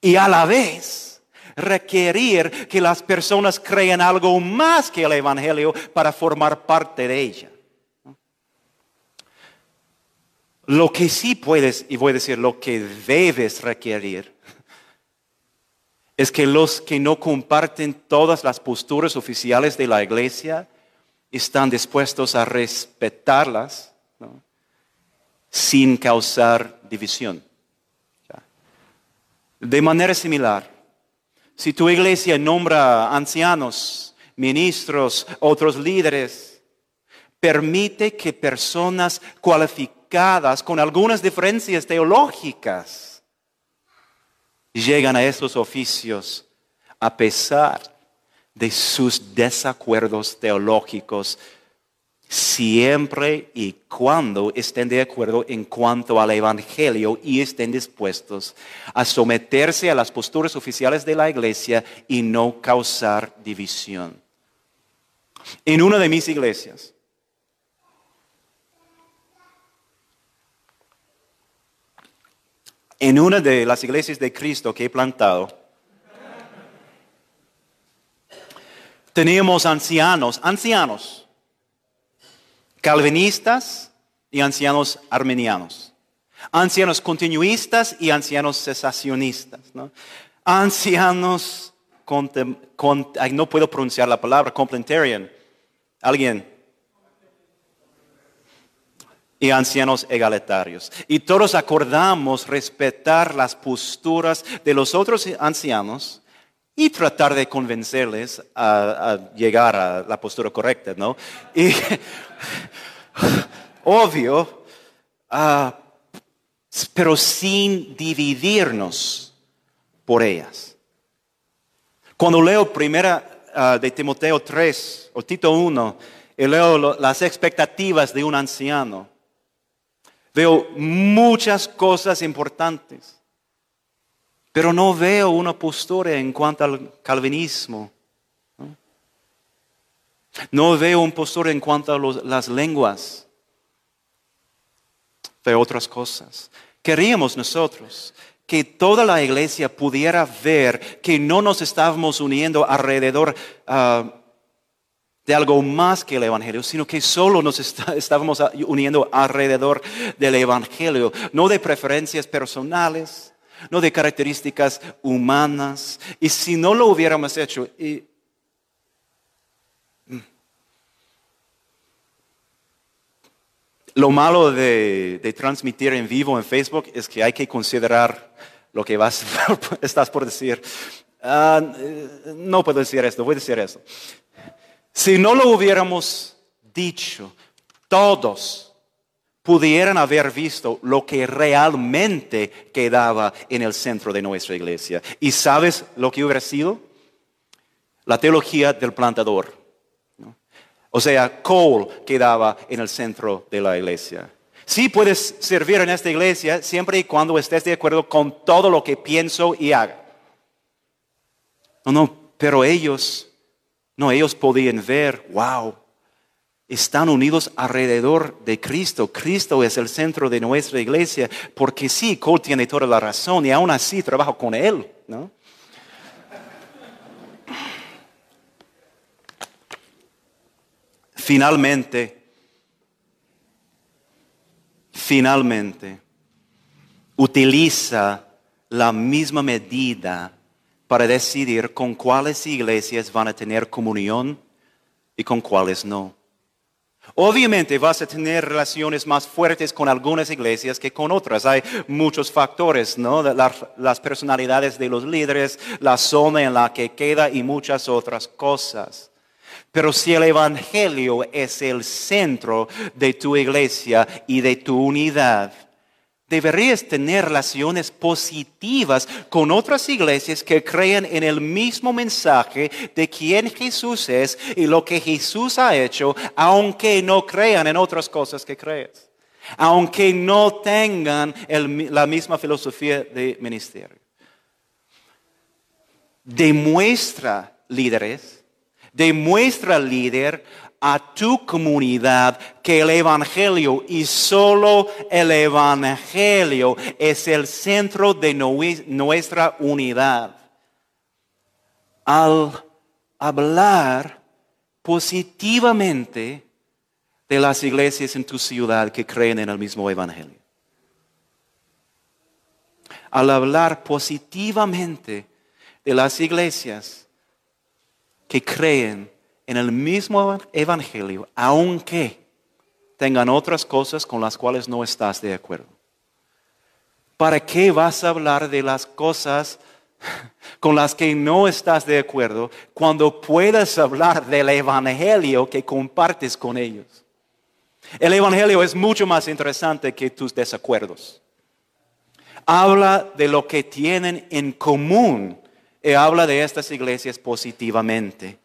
y a la vez requerir que las personas crean algo más que el Evangelio para formar parte de ella. Lo que sí puedes, y voy a decir lo que debes requerir, es que los que no comparten todas las posturas oficiales de la iglesia están dispuestos a respetarlas sin causar división. De manera similar, si tu iglesia nombra ancianos, ministros, otros líderes, permite que personas cualificadas con algunas diferencias teológicas lleguen a esos oficios a pesar de sus desacuerdos teológicos siempre y cuando estén de acuerdo en cuanto al Evangelio y estén dispuestos a someterse a las posturas oficiales de la iglesia y no causar división. En una de mis iglesias, en una de las iglesias de Cristo que he plantado, teníamos ancianos, ancianos, calvinistas y ancianos armenianos, ancianos continuistas y ancianos cesacionistas, ¿no? ancianos, no puedo pronunciar la palabra, complementarian, alguien, y ancianos egalitarios. Y todos acordamos respetar las posturas de los otros ancianos y tratar de convencerles a, llegar a la postura correcta, ¿no? Y, obvio, ah, pero sin dividirnos por ellas. Cuando leo primera ah, de Timoteo 3 o Tito 1 y leo las expectativas de un anciano, veo muchas cosas importantes. Pero no veo una postura en cuanto al calvinismo. No, veo una postura en cuanto a las lenguas. Veo otras cosas. Queríamos nosotros que toda la iglesia pudiera ver que no nos estábamos uniendo alrededor ah, de algo más que el Evangelio, sino que solo nos estábamos uniendo alrededor del Evangelio, no de preferencias personales, no de características humanas. Y si no lo hubiéramos hecho, mm, lo malo de, transmitir en vivo en Facebook es que hay que considerar lo que vas, estás por decir. Ah, no puedo decir esto, voy a decir esto. Si no lo hubiéramos dicho, todos pudieran haber visto lo que realmente quedaba en el centro de nuestra iglesia. ¿Y sabes lo que hubiera sido? La teología del plantador. O sea, Cole quedaba en el centro de la iglesia. Sí puedes servir en esta iglesia siempre y cuando estés de acuerdo con todo lo que pienso y haga. No, no, pero ellos, no, ellos podían ver, wow, están unidos alrededor de Cristo. Cristo es el centro de nuestra iglesia, porque sí, Cole tiene toda la razón y aún así trabajo con Él. Finalmente, finalmente, utiliza la misma medida para decidir con cuáles iglesias van a tener comunión y con cuáles no. Obviamente vas a tener relaciones más fuertes con algunas iglesias que con otras. Hay muchos factores, ¿no? Las, personalidades de los líderes, la zona en la que queda y muchas otras cosas. Pero si el Evangelio es el centro de tu iglesia y de tu unidad, Deberías tener relaciones positivas con otras iglesias que creen en el mismo mensaje de quién Jesús es y lo que Jesús ha hecho, aunque no crean en otras cosas que crees, aunque no tengan la misma filosofía de ministerio. Demuestra líderes, demuestra líder a tu comunidad que el Evangelio y solo el Evangelio es el centro de nuestra unidad. Al hablar positivamente de las iglesias en tu ciudad que creen en el mismo Evangelio. Al hablar positivamente de las iglesias que creen en el mismo Evangelio, aunque tengan otras cosas con las cuales no estás de acuerdo. ¿Para qué vas a hablar de las cosas con las que no estás de acuerdo cuando puedes hablar del Evangelio que compartes con ellos? El Evangelio es mucho más interesante que tus desacuerdos. Habla de lo que tienen en común y habla de estas iglesias positivamente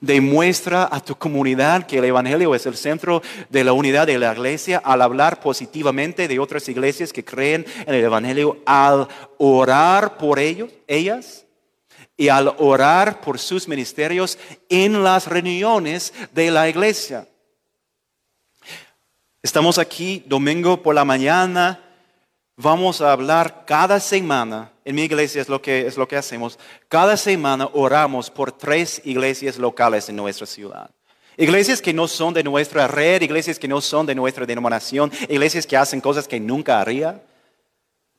demuestra a tu comunidad que el Evangelio es el centro de la unidad de la iglesia al hablar positivamente de otras iglesias que creen en el Evangelio, al orar por ellos, ellas, y al orar por sus ministerios en las reuniones de la iglesia. Estamos aquí domingo por la mañana vamos a hablar cada semana, en mi iglesia es lo que, es lo que hacemos, cada semana oramos por tres iglesias locales en nuestra ciudad. Iglesias que no son de nuestra red, iglesias que no son de nuestra denominación, iglesias que hacen cosas que nunca haría,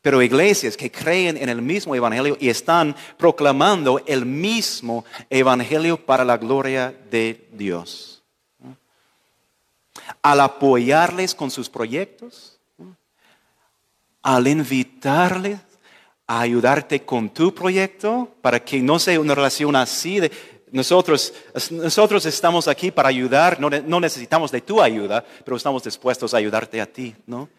pero iglesias que creen en el mismo evangelio y están proclamando el mismo evangelio para la gloria de Dios. Al apoyarles con sus proyectos, al invitarles a ayudarte con tu proyecto para que no sea una relación así de nosotros, nosotros estamos aquí para ayudar, no, no, necesitamos de tu ayuda, pero estamos dispuestos a ayudarte a ti, ¿no?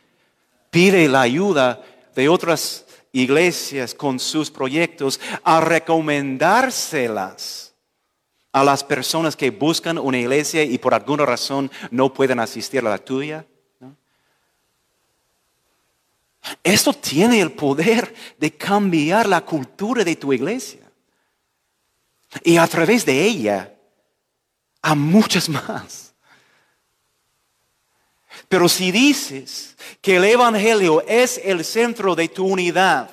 Pide la ayuda de otras iglesias con sus proyectos a recomendárselas a las personas que buscan una iglesia y por alguna razón no pueden asistir a la tuya. Esto tiene el poder de cambiar la cultura de tu iglesia. Y a través de ella, a muchas más. Pero si dices que el Evangelio es el centro de tu unidad,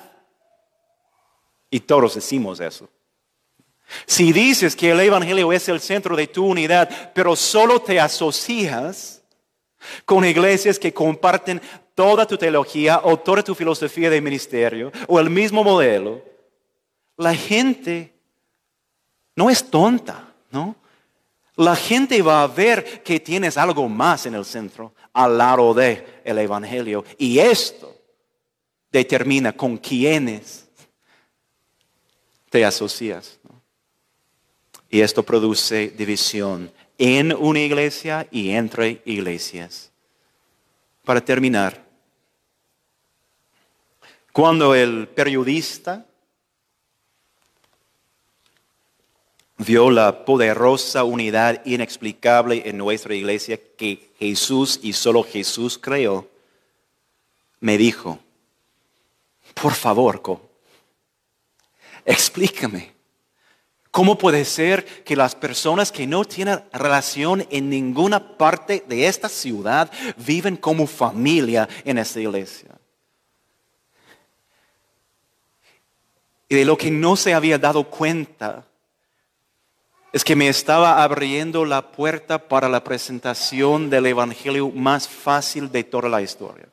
y todos decimos eso, si dices que el Evangelio es el centro de tu unidad, pero solo te asocias con iglesias que comparten toda tu teología o toda tu filosofía de ministerio o el mismo modelo, la gente no es tonta, ¿no? La gente va a ver que tienes algo más en el centro al lado del el evangelio y esto determina con quiénes te asocias. Y esto produce división en una iglesia y entre iglesias. Para terminar, cuando el periodista vio la poderosa unidad inexplicable en nuestra iglesia que Jesús y solo Jesús creó, me dijo, por favor, explícame. ¿Cómo puede ser que las personas que no tienen relación en ninguna parte de esta ciudad viven como familia en esta iglesia? Y de lo que no se había dado cuenta es que me estaba abriendo la puerta para la presentación del Evangelio más fácil de toda la historia.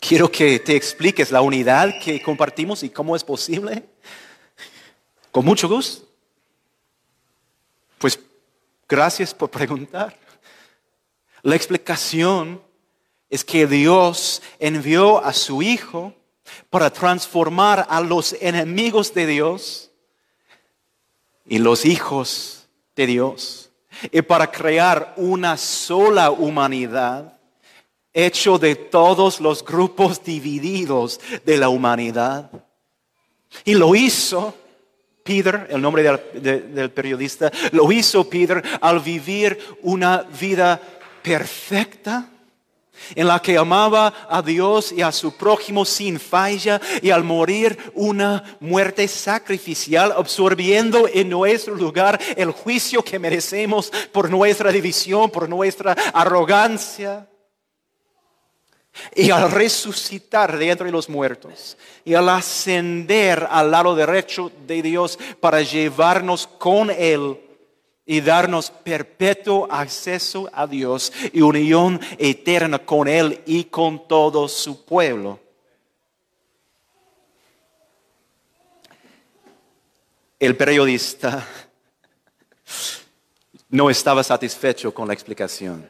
Quiero que te expliques la unidad que compartimos y cómo es posible. Con mucho gusto. Pues gracias por preguntar. La explicación es que Dios envió a su Hijo para transformar a los enemigos de Dios y los hijos de Dios. y para crear una sola humanidad, hecho de todos los grupos divididos de la humanidad. Y lo hizo Peter, el nombre del, periodista, lo hizo Peter al vivir una vida perfecta en la que amaba a Dios y a su prójimo sin falla y al morir una muerte sacrificial, absorbiendo en nuestro lugar el juicio que merecemos por nuestra división, por nuestra arrogancia. Y al resucitar de entre los muertos y al ascender al lado derecho de Dios para llevarnos con Él y darnos perpetuo acceso a Dios y unión eterna con Él y con todo su pueblo. El periodista no estaba satisfecho con la explicación.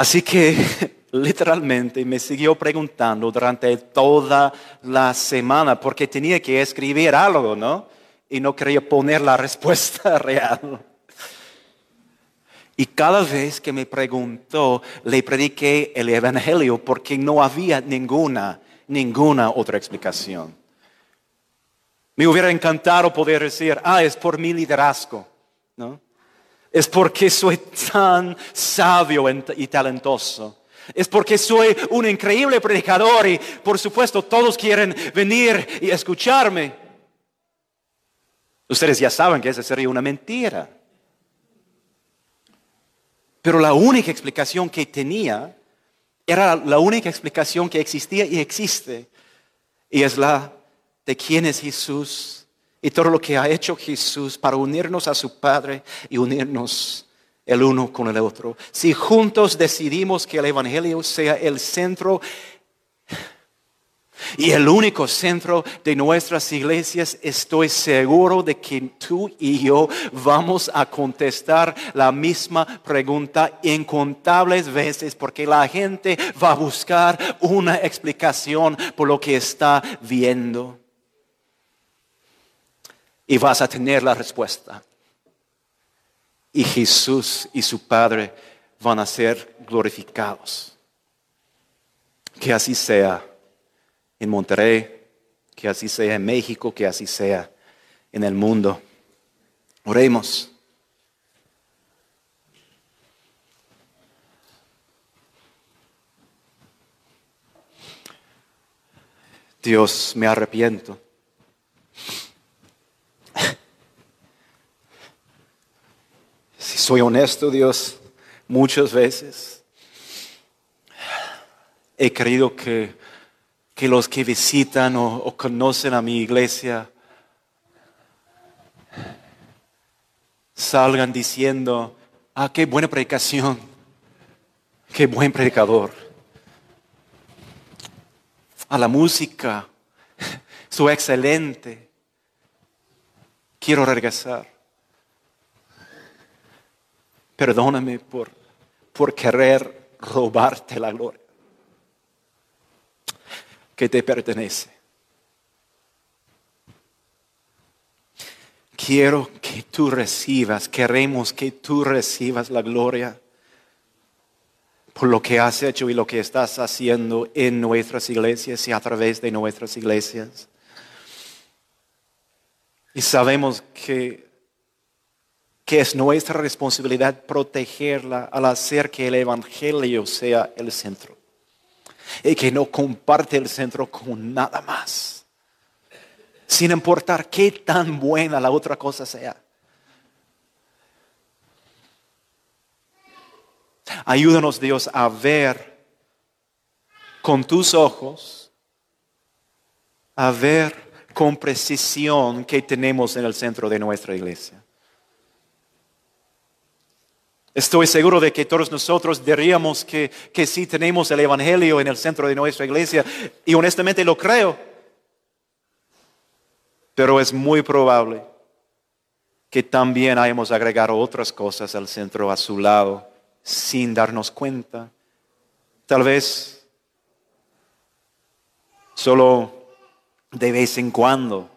Así que literalmente me siguió preguntando durante toda la semana porque tenía que escribir algo, ¿no? y no quería poner la respuesta real. Y cada vez que me preguntó, le prediqué el Evangelio porque no había ninguna, ninguna otra explicación. Me hubiera encantado poder decir, ah, es por mi liderazgo, ¿no? Es porque soy tan sabio y talentoso. Es porque soy un increíble predicador y por supuesto todos quieren venir y escucharme. Ustedes ya saben que esa sería una mentira. Pero la única explicación que tenía era la única explicación que existía y existe. Y es la de quién es Jesús y todo lo que ha hecho Jesús para unirnos a su Padre y unirnos el uno con el otro. Si juntos decidimos que el Evangelio sea el centro y el único centro de nuestras iglesias, estoy seguro de que tú y yo vamos a contestar la misma pregunta incontables veces porque la gente va a buscar una explicación por lo que está viendo. Y vas a tener la respuesta. Y Jesús y su Padre van a ser glorificados. Que así sea en Monterrey, que así sea en México, que así sea en el mundo. Oremos. Dios, me arrepiento. Si soy honesto, Dios, muchas veces he creído que que los que visitan o, conocen a mi iglesia salgan diciendo, ah, qué buena predicación, qué buen predicador. A la música, su excelente. Quiero regresar. Perdóname por, por querer robarte la gloria que te pertenece. Quiero que tú recibas, queremos que tú recibas la gloria por lo que has hecho y lo que estás haciendo en nuestras iglesias y a través de nuestras iglesias. Y sabemos que, que es nuestra responsabilidad protegerla al hacer que el Evangelio sea el centro y que no comparte el centro con nada más, sin importar qué tan buena la otra cosa sea. Ayúdanos Dios a ver con tus ojos, a ver con precisión que tenemos en el centro de nuestra iglesia. Estoy seguro de que todos nosotros diríamos que, que sí tenemos el Evangelio en el centro de nuestra iglesia y honestamente lo creo. Pero es muy probable que también hayamos agregado otras cosas al centro a su lado sin darnos cuenta. Tal vez solo de vez en cuando,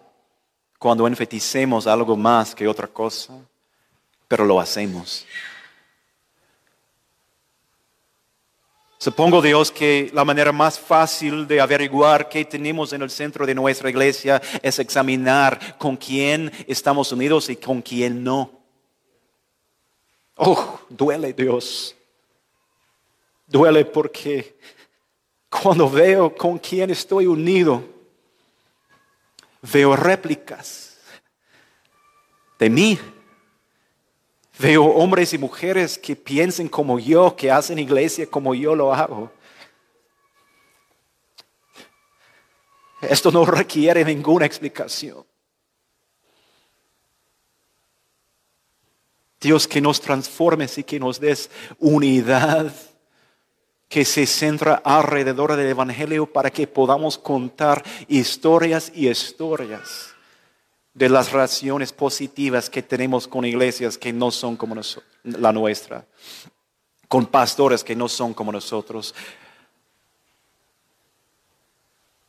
cuando enfaticemos algo más que otra cosa pero lo hacemos. Supongo, Dios, que la manera más fácil de averiguar qué tenemos en el centro de nuestra iglesia es examinar con quién estamos unidos y con quién no. Oh, duele, Dios. Duele porque cuando veo con quién estoy unido, veo réplicas de mí Veo hombres y mujeres que piensen como yo, que hacen iglesia como yo lo hago. Esto no requiere ninguna explicación. Dios que nos transformes y que nos des unidad que se centra alrededor del Evangelio para que podamos contar historias y historias de las relaciones positivas que tenemos con iglesias que no son como la nuestra, con pastores que no son como nosotros.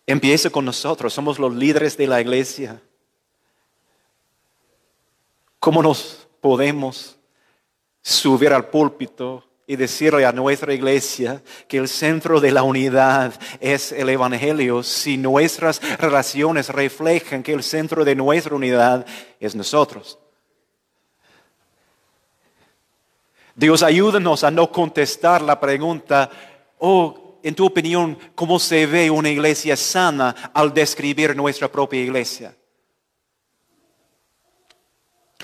Empieza con nosotros, somos los líderes de la iglesia. ¿Cómo nos podemos subir al púlpito y decirle a nuestra iglesia que el centro de la unidad es el Evangelio si nuestras relaciones reflejan que el centro de nuestra unidad es nosotros. Dios ayúdanos a no contestar la pregunta, oh, en tu opinión, ¿cómo se ve una iglesia sana al describir nuestra propia iglesia?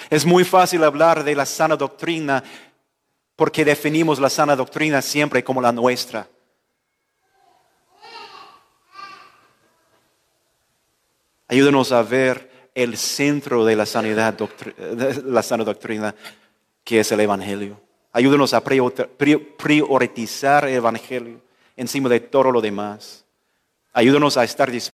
Es muy fácil hablar de la sana doctrina porque definimos la sana doctrina siempre como la nuestra. Ayúdanos a ver el centro de la, sanidad, la sana doctrina, que es el Evangelio. Ayúdanos a priorizar el Evangelio encima de todo lo demás. Ayúdanos a estar dispuestos